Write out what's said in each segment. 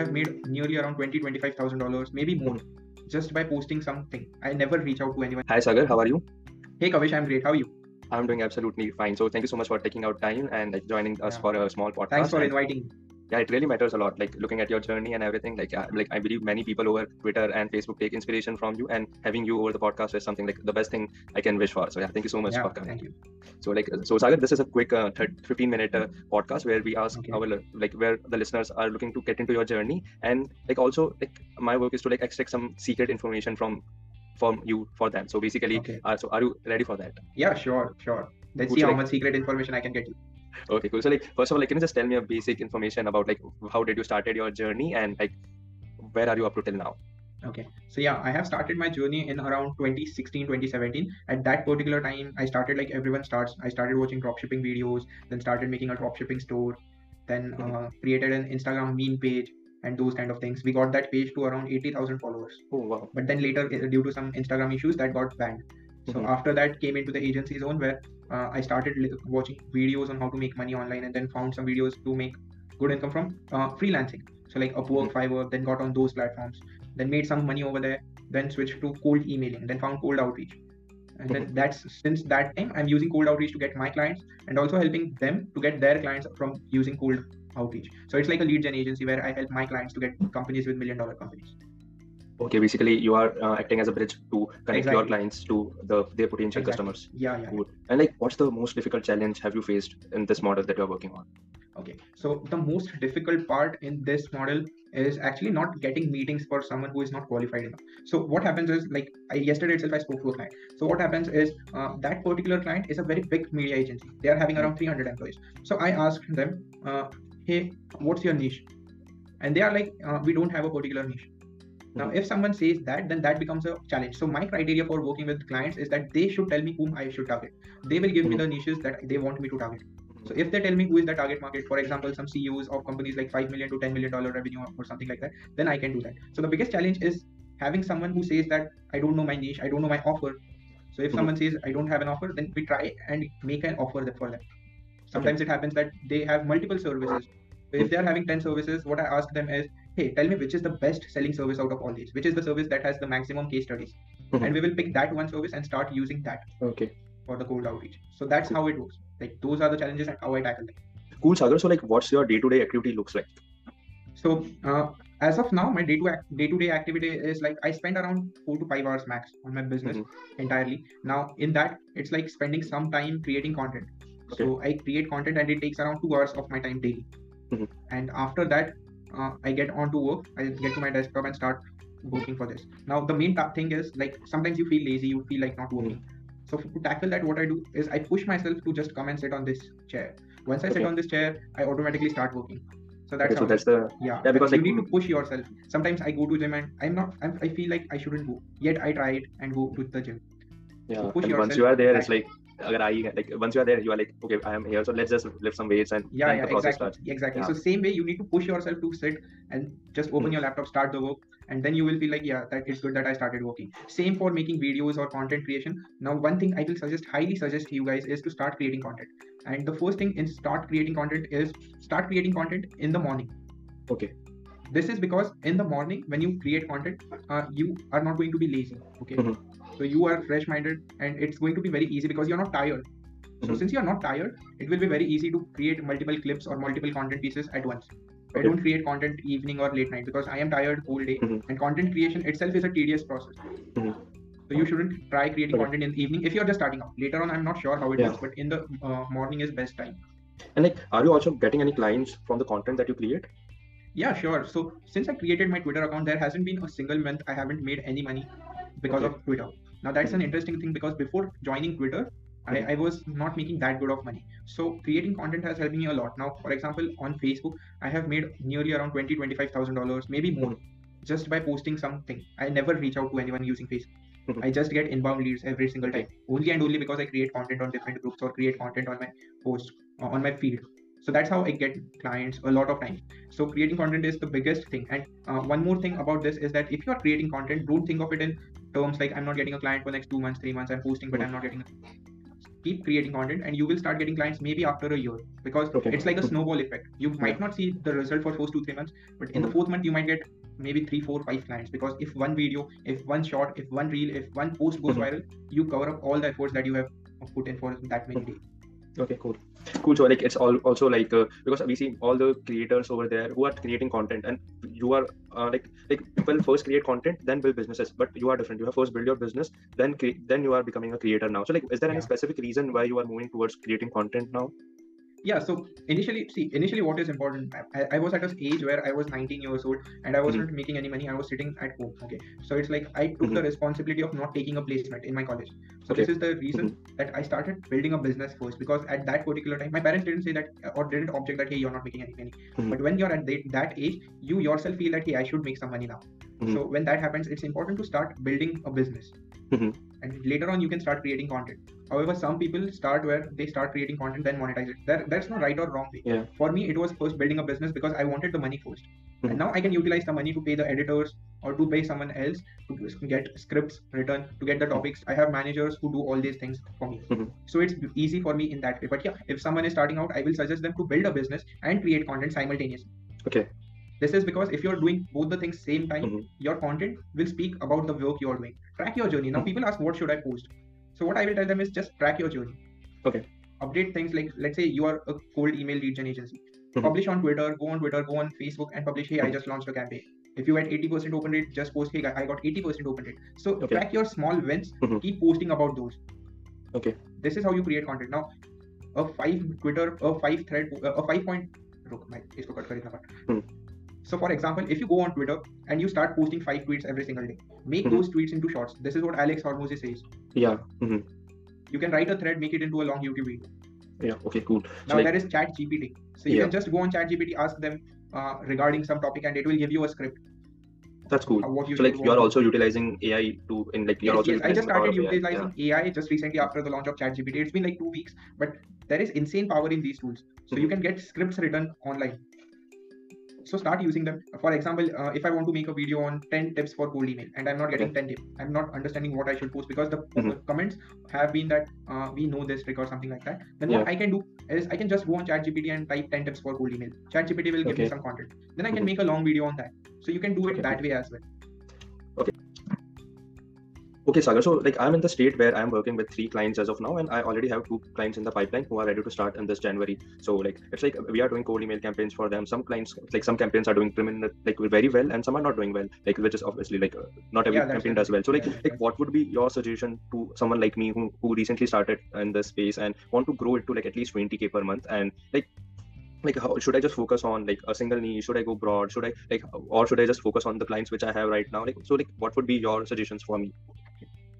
have made nearly around twenty twenty five thousand dollars, maybe more, just by posting something. I never reach out to anyone. Hi Sagar, how are you? Hey Kavish, I'm great. How are you? I'm doing absolutely fine. So thank you so much for taking out time and joining us Yeah. for a small podcast. Thanks for inviting. Yeah, it really matters a lot. Like looking at your journey and everything. Like I, like I believe many people over Twitter and Facebook take inspiration from you, and having you over the podcast is something like the best thing I can wish for. So yeah, thank you so much Yeah, for coming. thank you. So like so Sagar, this is a quick uh, 30, 15 minute uh, podcast where we ask Okay. our like where the listeners are looking to get into your journey and like also like my work is to like extract some secret information from from you for them. So basically, Okay. uh, so are you ready for that? Yeah, sure, sure. Let's Would see how like- much secret information I can get you. Okay, cool. So like first of all, like can you just tell me a basic information about like how did you started your journey and like where are you up to till now? Okay. So yeah, I have started my journey in around 2016, 2017. At that particular time, I started like everyone starts. I started watching dropshipping videos, then started making a dropshipping store, then uh, created an Instagram meme page and those kind of things. We got that page to around 80,000 followers. Oh wow. But then later, uh, due to some Instagram issues, that got banned. So Mhm. after that, came into the agency zone where uh, I started watching videos on how to make money online, and then found some videos to make good income from uh, freelancing. So like Upwork, Fiverr, then got on those platforms, then made some money over there, then switched to cold emailing, then found cold outreach. And then that's since that time I'm using cold outreach to get my clients and also helping them to get their clients from using cold outreach. So it's like a lead gen agency where I help my clients to get companies with million dollar companies. Okay, basically you are uh, acting as a bridge to connect your clients to the their potential Exactly. customers. Yeah, yeah. Good. And like what's the most difficult challenge have you faced in this model that you're working on? Okay, so the most difficult part in this model is actually not getting meetings for someone who is not qualified enough. So what happens is like I, yesterday itself I spoke to a client. So what happens is uh, that particular client is a very big media agency. They are having around 300 employees. So I asked them, uh, hey, what's your niche? And they are like, uh, we don't have a particular niche. Now, if someone says that, then that becomes a challenge. So my criteria for working with clients is that they should tell me whom I should target. They will give me the niches that they want me to target. So if they tell me who is the target market, for example, some CEOs of companies like five million to ten million dollar revenue or something like that, then I can do that. So the biggest challenge is having someone who says that I don't know my niche, I don't know my offer. So if Mhm. someone says I don't have an offer, then we try and make an offer for them. Sometimes it happens that they have multiple services. So if they are having 10 services, what I ask them is, hey, tell me which is the best selling service out of all these, which is the service that has the maximum case studies. Mhm. And we will pick that one service and start using that Okay. for the cold outreach. So that's how it works. Like those are the challenges and how I tackle them. Cool, Sagar. So like what's your day-to-day activity looks like? So uh, as of now, my day to day activity is like I spend around four to five hours max on my business Mm-hmm. entirely. Now in that, it's like spending some time creating content. So I create content and it takes around two hours of my time daily. Mhm. And after that, uh, I get on to work. I get to my desktop and start working for this. Now the main thing is like sometimes you feel lazy, you feel like not working. So to tackle that, what I do is I push myself to just come and sit on this chair. Once I sit on this chair, I automatically start working. So that's Okay, how so that's the yeah, Yeah, because, you like, need to push yourself. Sometimes I go to gym and I'm not. I'm, I feel like I shouldn't go. Yet I try it and go to the gym. yeah. push and once you are there, it's like agar I like once you are there, you are like okay, I am here, so let's just lift some weights and Yeah, yeah, the process exactly, starts. exactly. Yeah. So same way, you need to push yourself to sit and just open Mhm. your laptop, start the work, and then you will feel like yeah, that it's good that I started working. Same for making videos or content creation. Now, one thing I will suggest, highly suggest to you guys is to start creating content. And the first thing in start creating content is start creating content in the morning. Okay. this is because in the morning when you create content uh, you are not going to be lazy okay Mhm. So you are fresh minded and it's going to be very easy because you're not tired so Mhm. since you're not tired it will be very easy to create multiple clips or multiple content pieces at once i don't create content evening or late night because i am tired whole day Mhm. and content creation itself is a tedious process Mhm. so you shouldn't try creating Okay. content in the evening if you're just starting out later on i'm not sure how it Yeah. works but in the uh, morning is best time And like, are you also getting any clients from the content that you create? Yeah, sure. So since I created my Twitter account, there hasn't been a single month I haven't made any money because Okay. of Twitter. Now that's an interesting thing because before joining Twitter, I, Mhm. I was not making that good of money. So creating content has helped me a lot. Now, for example, on Facebook, I have made nearly around twenty, twenty-five thousand dollars, maybe more, just by posting something. I never reach out to anyone using Facebook. Mhm. I just get inbound leads every single time, only and only because I create content on different groups or create content on my post uh, on my feed. So that's how I get clients a lot of times. So creating content is the biggest thing. And uh, one more thing about this is that if you are creating content, don't think of it in terms like I'm not getting a client for next two months, three months. I'm posting, but I'm not getting. A... keep creating content and you will start getting clients maybe after a year because Okay. it's like a snowball effect you might not see the result for first two three months but in the Mhm. fourth month you might get maybe three four five clients because if one video if one shot if one reel if one post goes Mhm. viral you cover up all the efforts that you have put in for that many days Okay, cool. Cool. So like it's all also like uh, because we see all the creators over there who are creating content, and you are uh, like like people first create content, then build businesses. But you are different. You have first build your business, then cre- then you are becoming a creator now. So like, is there any specific reason why you are moving towards creating content now? Yeah so initially see initially what is important I, I was at an age where i was 19 years old and i wasn't hmm. making any money i was sitting at home okay? So it's like i took the hmm. responsibility of not taking a placement in my college. So this is the reason hmm. that i started building a business first because at that particular time my parents didn't say that uh, or didn't object that hey you're not making any money. Mhm. but when you're at that age you yourself feel that hey i should make some money now Mhm. so when that happens it's important to start building a business Mhm. and later on you can start creating content however some people start where they start creating content then monetize it there, there's no right or wrong way Yeah. for me it was first building a business because i wanted the money 1st Mhm. and now i can utilize the money to pay the editors or to pay someone else to get scripts written to get the topics i have managers who do all these things for me Mhm. so it's easy for me in that way but yeah if someone is starting out i will suggest them to build a business and create content simultaneously Okay this is because if you're doing both the things same time Mhm. your content will speak about the work you're doing track your journey now Mhm. people ask what should i post so what i will tell them is just track your journey Okay. update things like let's say you are a cold email lead gen agency Mhm. publish on twitter go on twitter go on facebook and publish hey i Mhm. just launched a campaign if you had 80% open rate just post hey i got 80% open rate so Okay. track your small wins Mhm. keep posting about those Okay. this is how you create content now a five twitter a five thread a five point रुक, मैं इसको cut कर देता हूँ. so for example, if you go on Twitter and you start posting five tweets every single day, make Mhm. those tweets into shorts. This is what Alex Hormozi says. Yeah. Mhm. You can write a thread, make it into a long YouTube video. Yeah. Okay. Cool. Now like, there is Chat GPT. So you Yeah. can just go on Chat GPT, ask them uh, regarding some topic, and it will give you a script. that's cool. what you So like you are also utilizing AI to in like you're Yes, also yes. I just utilizing started of AI. utilizing AI just recently after the launch of chat gpt It's been like two weeks, but there is insane power in these tools. So you Mhm. can get scripts written online. So start using them. For example, uh, if I want to make a video on 10 tips for cold email and I'm not getting 10 tips, I'm not understanding what I should post because the Mhm. comments have been that uh, we know this trick or something like that. Then what I can do is I can just go on ChatGPT and type 10 tips for cold email. ChatGPT will give me some content. Then I can Mhm. make a long video on that. So you can do it Okay. that way as well. Okay, Sagar. So, like, I'm in the state where I'm working with three clients as of now, and I already have two clients in the pipeline who are ready to start in this January. So, like, it's like we are doing cold email campaigns for them. Some clients, like, some campaigns are doing criminal, like, very well, and some are not doing well. Like, which is obviously like uh, not every Yeah, campaign does well. So, like, Yeah, like, what would be your suggestion to someone like me who who recently started in this space and want to grow it to like at least 20k per month and like like how should i just focus on like a single niche should i go broad should i like or should i just focus on the clients which i have right now like so like what would be your suggestions for me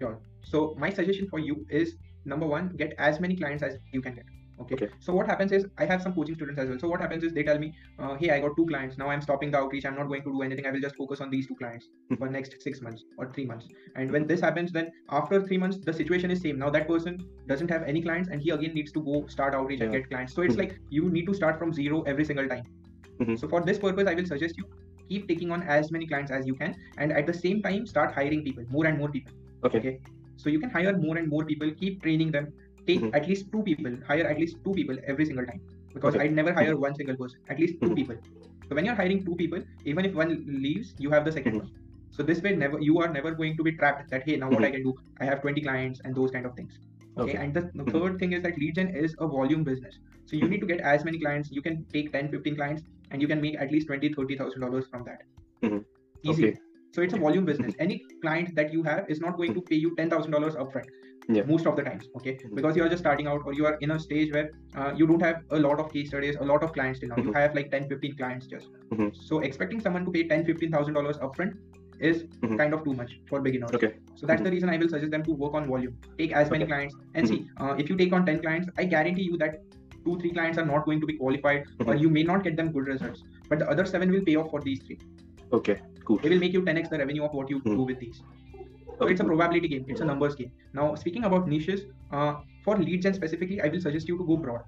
Sure. So my suggestion for you is number one, get as many clients as you can get. Okay. Okay. So what happens is I have some coaching students as well. So what happens is they tell me, uh, hey, I got two clients. Now I'm stopping the outreach. I'm not going to do anything. I will just focus on these two clients Mhm. for next six months or three months. And when this happens, then after three months, the situation is same. Now that person doesn't have any clients and he again needs to go start outreach and get clients. So it's Mhm. like you need to start from zero every single time. Mhm. So for this purpose, I will suggest you keep taking on as many clients as you can, and at the same time start hiring people, more and more people. Okay Okay. So you can hire more and more people, keep training them, take Mhm. at least two people, hire at least two people every single time. Because Okay. I'd never hire one single person, at least 2 Mhm. people. So when you're hiring two people, even if one leaves, you have the 2nd Mhm. one. So this way, never you are never going to be trapped that hey, now what. I can do? I have 20 clients and those kind of things. Okay. Okay. And the, the third thing is that lead gen is a volume business. So you need to get as many clients. You can take 10, 15 clients, and you can make at least 20, 30,000 dollars from that. Easy. Okay. So it's a volume business. Any client that you have is not going to pay you ten thousand dollars upfront. Yeah. Most of the times, okay, Mhm. because you are just starting out or you are in a stage where uh, you don't have a lot of case studies, a lot of clients till now. You Mhm. have like 10, 15 clients just. Mhm. So expecting someone to pay ten, fifteen thousand dollars upfront is Mhm. kind of too much for beginners. okay So that's Mhm. the reason I will suggest them to work on volume. Take as many Okay. clients and see uh, if you take on 10 clients, I guarantee you that two, three clients are not going to be qualified or Mhm. you may not get them good results. But the other seven will pay off for these three. okay cool They will make you 10x the revenue of what you do with these. So Okay, it's a probability game. It's a numbers game. Now speaking about niches, uh, for leads and specifically, I will suggest you to go broad.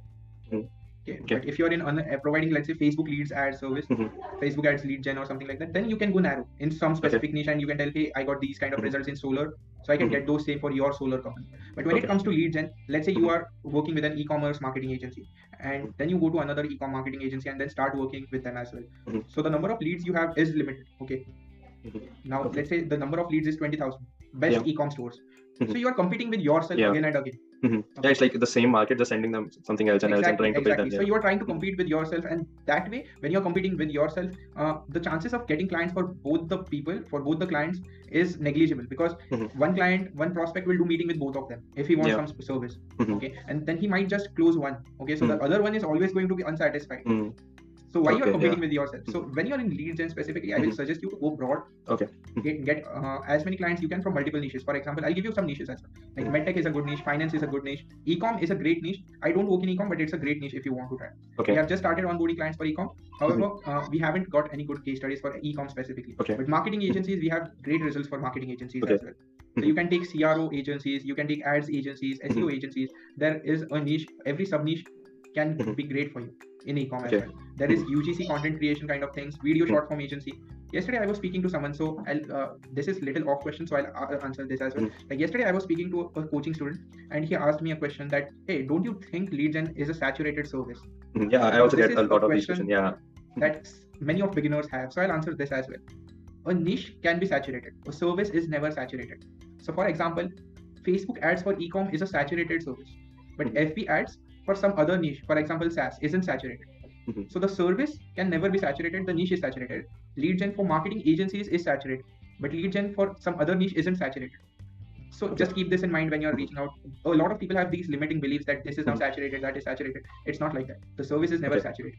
Mhm. Okay. Okay. But if you're in uh, providing, let's say, Facebook leads ad service, Mhm. Facebook ads lead gen or something like that, then you can go narrow in some specific niche and you can tell, hey, I got these kind of Mhm. results in solar, so I can Mhm. get those same for your solar company. But when it comes to lead gen, let's say you Mhm. are working with an e-commerce marketing agency, and then you go to another e-com marketing agency and then start working with them as well. Mhm. So the number of leads you have is limited. Okay. Now Okay. let's say the number of leads is twenty thousand. Best Yeah. e-com stores. So you are competing with yourself Yeah. again and again. Mhm. Yeah, it's like the same market, just sending them something else and else and exactly, trying to pay exactly. them. So you are trying to compete with yourself, and that way, when you're competing with yourself, uh, the chances of getting clients for both the people, for both the clients, is negligible because Mhm. one client, one prospect will do meeting with both of them if he wants Yeah. some service. Mhm. Okay, and then he might just close one. Okay, so the Mhm. other one is always going to be unsatisfied. So why Okay, you're competing yeah. with yourself? So when you're in lead gen specifically, I will Mhm. suggest you to go broad. Okay. Get, get uh, as many clients you can from multiple niches. For example, I'll give you some niches as well. Like medtech is a good niche, finance is a good niche, ecom is a great niche. I don't work in ecom, but it's a great niche if you want to try. Okay. We have just started onboarding clients for ecom. However, uh, we haven't got any good case studies for ecom specifically. Okay. But marketing agencies, we have great results for marketing agencies Okay. as well. So you can take CRO agencies, you can take ads agencies, SEO agencies. There is a niche. Every sub niche can Mhm. be great for you in ecom Okay. There is UGC content creation kind of things, video short form agency. Yesterday I was speaking to someone, so I'll uh, this is little off question, so I'll uh, answer this as well. Like yesterday I was speaking to a, a coaching student, and he asked me a question that, hey, don't you think lead gen is a saturated service? Yeah, I also get a a lot of these question questions. Yeah. that many of beginners have. So I'll answer this as well. A niche can be saturated. A service is never saturated. So for example, Facebook ads for ecom is a saturated service, but. FB ads for some other niche, for example SaaS, isn't saturated. Mhm. So the service can never be saturated. The niche is saturated. Lead gen for marketing agencies is saturated, but lead gen for some other niche isn't saturated. So Okay. just keep this in mind when you're reaching out. A lot of people have these limiting beliefs that this is now Mhm. saturated, that is saturated. It's not like that. The service is never Okay. saturated.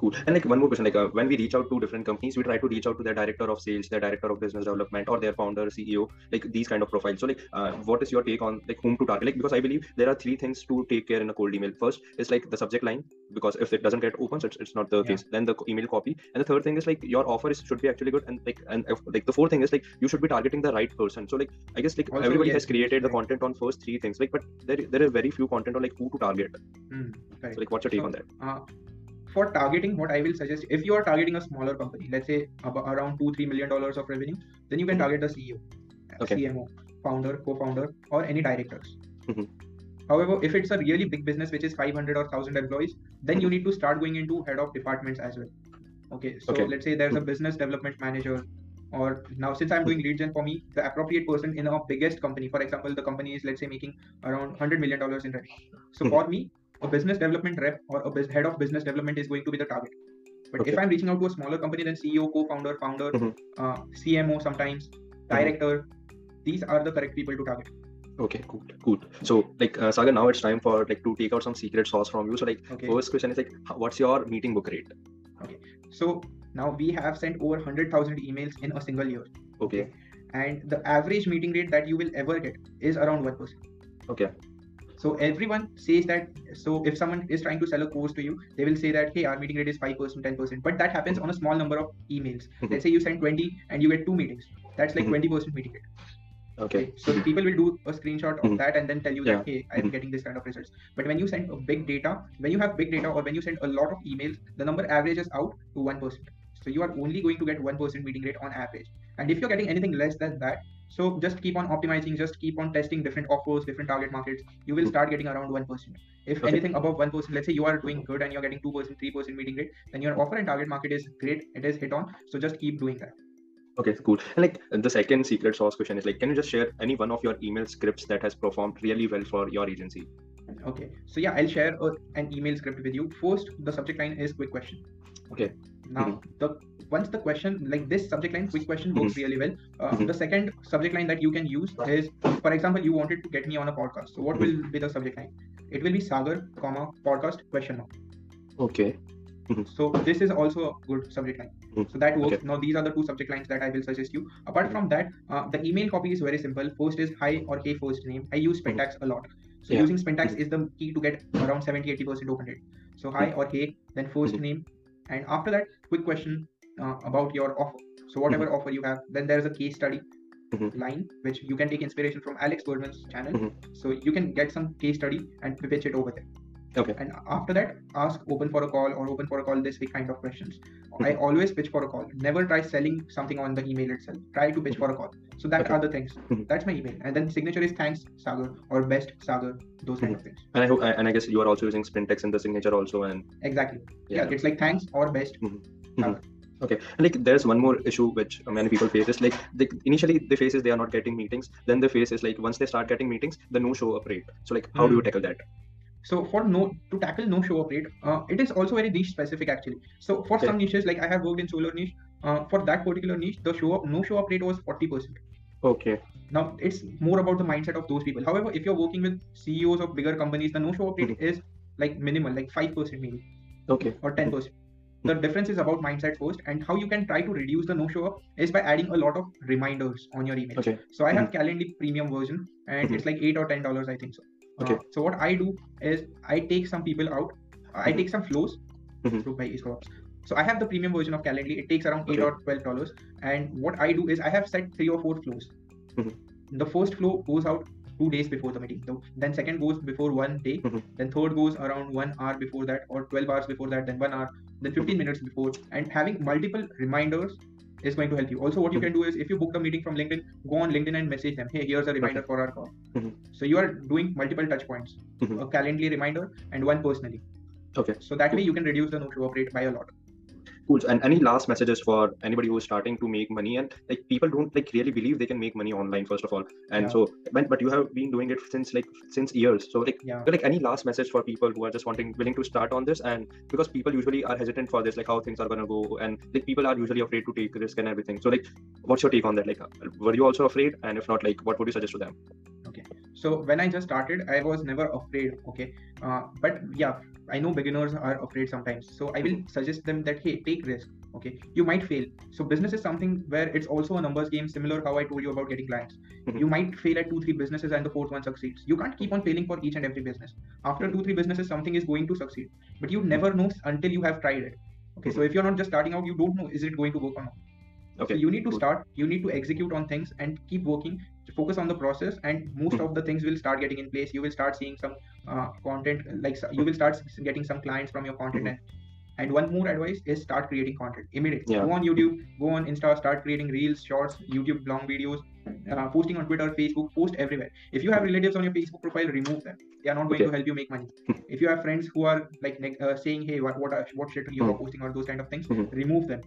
Cool. And like one more question, like uh, when we reach out to different companies, we try to reach out to their director of sales, their director of business development, or their founder, CEO, like these kind of profiles. So like, uh, what is your take on like whom to target? Like because I believe there are three things to take care in a cold email. First is like the subject line, because if it doesn't get opens, it's, it's not the Yeah. case. Then the email copy, and the third thing is like your offer is should be actually good, and like and if, like the fourth thing is like you should be targeting the right person. So like I guess like Also, everybody yes, has created the content on first three things, like but there there are very few content on like who to target. Hmm, correct. So like what's your take So, on that? uh, for targeting what i will suggest if you are targeting a smaller company let's say about around 2 3 million dollars of revenue then you can Mhm. target the ceo Okay. cmo founder co-founder or any directors Mhm. however if it's a really big business which is 500 or 1000 employees then you need to start going into head of departments as well okay so Okay. let's say there's a business development manager or now since i'm doing lead gen for me the appropriate person in a biggest company for example the company is let's say making around 100 million dollars in revenue so Mhm. for me a business development rep or a head of business development is going to be the target. But Okay. if I'm reaching out to a smaller company, then CEO, co-founder, founder, Mhm. uh, CMO sometimes, director, these are the correct people to target. Okay, cool, cool. So, like, uh, Sagar, now it's time for like to take out some secret sauce from you. So, like, Okay. first question is like, what's your meeting book rate? Okay. So now we have sent over 100,000 emails in a single year. Okay, And the average meeting rate that you will ever get is around 1%. okay, So everyone says that. So if someone is trying to sell a course to you, they will say that, hey, our meeting rate is 5%, 10%. But that happens on a small number of emails. Mhm. Let's say you send 20 and you get two meetings. That's like Mhm. 20% meeting rate. okay, So the people will do a screenshot of Mhm. that and then tell you Yeah. that, hey, I'm Mhm. getting this kind of results. But when you send a big data, when you have big data or when you send a lot of emails, the number averages out to 1%. So you are only going to get 1% meeting rate on average. And if you're getting anything less than that, so just keep on optimizing, just keep on testing different offers, different target markets. You will start getting around 1%. If Okay. anything above 1%, let's say you are doing good and you're getting 2%, 3% meeting rate, then your offer and target market is great. It is hit on. So just keep doing that. okay, cool. And like the second secret sauce question is like, can you just share any one of your email scripts that has performed really well for your agency? Okay. So yeah, I'll share a, an email script with you. First, the subject line is quick question. Okay. Now, the once the question like this subject line, quick question works really well. Uh, Mhm. The second subject line that you can use is, for example, you wanted to get me on a podcast. So what will be the subject line? It will be Sagar, comma podcast question mark. Okay. So this is also a good subject line. So that works. Okay. Now these are the two subject lines that I will suggest you. Apart from that, uh, the email copy is very simple. First is hi or hey first name. I use Spintax a lot. So Yeah. using Spintax is the key to get around 70-80% open rate. So hi or hey, then 1st Mhm. name, and after that, quick question uh, about your offer. So whatever offer you have, then there is a case study Mhm. line which you can take inspiration from Alex Berman's channel. Mhm. So you can get some case study and pitch it over there. Okay. And after that, ask open for a call or open for a call this week kind of questions. I Mhm. always pitch for a call. Never try selling something on the email itself. Try to pitch for a call. So that Okay. are the things. Mhm. That's my email. And then signature is thanks Sagar or best Sagar. Those kind of things. And I hope, and I guess you are also using Spintax in the signature also, and Exactly. Yeah. Yeah. It's like thanks or best. Okay, and like there's one more issue which many people face is like they, initially they face is they are not getting meetings. Then the face is like once they start getting meetings, the no show up rate. So like how do you tackle that? So for no to tackle no show up rate, uh, it is also very niche specific actually. So for Okay. some niches, like I have worked in solar niche, uh, for that particular niche, the show up no show up rate was 40%. Okay, Now it's more about the mindset of those people. However, if you're working with CEOs of bigger companies, the no show up rate is like minimal, like five percent maybe okay, or ten percent. The difference is about mindset first, and how you can try to reduce the no show up is by adding a lot of reminders on your email. okay, So I have Calendly premium version, and Mhm. it's like eight or ten dollars, I think so. Uh, Okay. so what I do is I take some people out. I Mhm. take some flows Mhm. through by Escrow. So I have the premium version of Calendly. It takes around eight Okay. or twelve dollars. And what I do is I have set three or four flows. Mhm. The first flow goes out two days before the meeting. The- Then second goes before one day. Mhm. Then third goes around one hour before that, or twelve hours before that. Then one hour. Then fifteen minutes before. And having multiple reminders is going to help you. Also, what you can do is if you book a meeting from LinkedIn, go on LinkedIn and message them. Hey, here's a reminder for our call. Mhm. So you are doing multiple touch points, Mhm. a Calendly reminder and one personally. okay. So that way you can reduce the no show up rate by a lot. Cool. And any last messages for anybody who is starting to make money and like people don't like really believe they can make money online first of all. And Yeah. so, but, but you have been doing it since like since years. So like, Yeah. like any last message for people who are just wanting willing to start on this and because people usually are hesitant for this like how things are gonna go and like people are usually afraid to take risk and everything. So like, what's your take on that? Like, were you also afraid? And if not, like, what would you suggest to them? So when I just started, I was never afraid. Okay, uh, but yeah, I know beginners are afraid sometimes. So I will suggest them that hey, take risk. Okay, you might fail. So business is something where it's also a numbers game, similar how I told you about getting clients. Mhm. You might fail at two, three businesses, and the fourth one succeeds. You can't keep on failing for each and every business. After two, three businesses, something is going to succeed, but you never know until you have tried it. Okay, so if you're not just starting out, you don't know is it going to work or not. Okay. So you need to start, you need to execute on things and keep working, focus on the process, and most Mhm. of the things will start getting in place. You will start seeing some uh, content, like you will start getting some clients from your content. Mhm. And, and one more advice is start creating content immediately. Yeah. Go on YouTube, go on Insta, start creating reels, shorts, YouTube long videos, uh, posting on Twitter, Facebook, post everywhere. If you have relatives on your Facebook profile, remove them. They are not going Okay. to help you make money. if you have friends who are like uh, saying, "Hey, what what are- what shit you are posting" or those kind of things, remove them.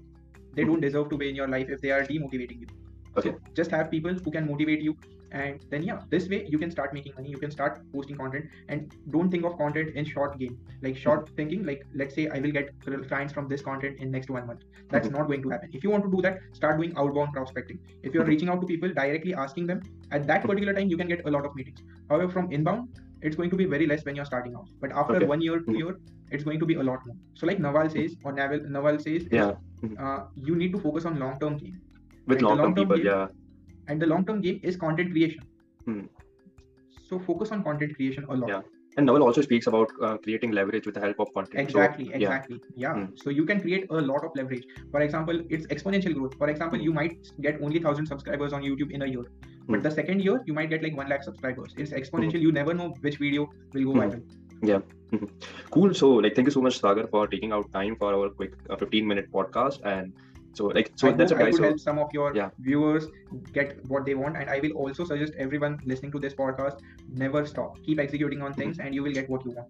They don't deserve to be in your life if they are demotivating you. Okay. So just have people who can motivate you, and then yeah, this way you can start making money. You can start posting content, and don't think of content in short game, like short thinking. Like let's say I will get clients from this content in next one month. That's Mhm. not going to happen. If you want to do that, start doing outbound prospecting. If you're Mhm. reaching out to people directly asking them at that particular time, you can get a lot of meetings. However, from inbound, it's going to be very less when you're starting out. But after Okay. one year, two year, it's going to be a lot more. So like Naval says, or Naval, Naval says, Yeah. uh, you need to focus on long term game With long term people, game- yeah. and the long term game is content creation Hmm. so focus on content creation a lot Yeah. And Naval also speaks about uh, creating leverage with the help of content. So, exactly yeah. exactly yeah, Hmm. so you can create a lot of leverage for example it's exponential growth for example Hmm. you might get only 1000 subscribers on youtube in a year Hmm. but the second year you might get like 1 lakh subscribers it's exponential you never know which video will go Hmm. viral Cool. So, like, thank you so much, Sagar, for taking out time for our quick uh, 15 minute podcast. And so, like, so I that's it, I could So, help some of your Yeah. viewers get what they want, and I will also suggest everyone listening to this podcast never stop. Keep executing on things, and you will get what you want.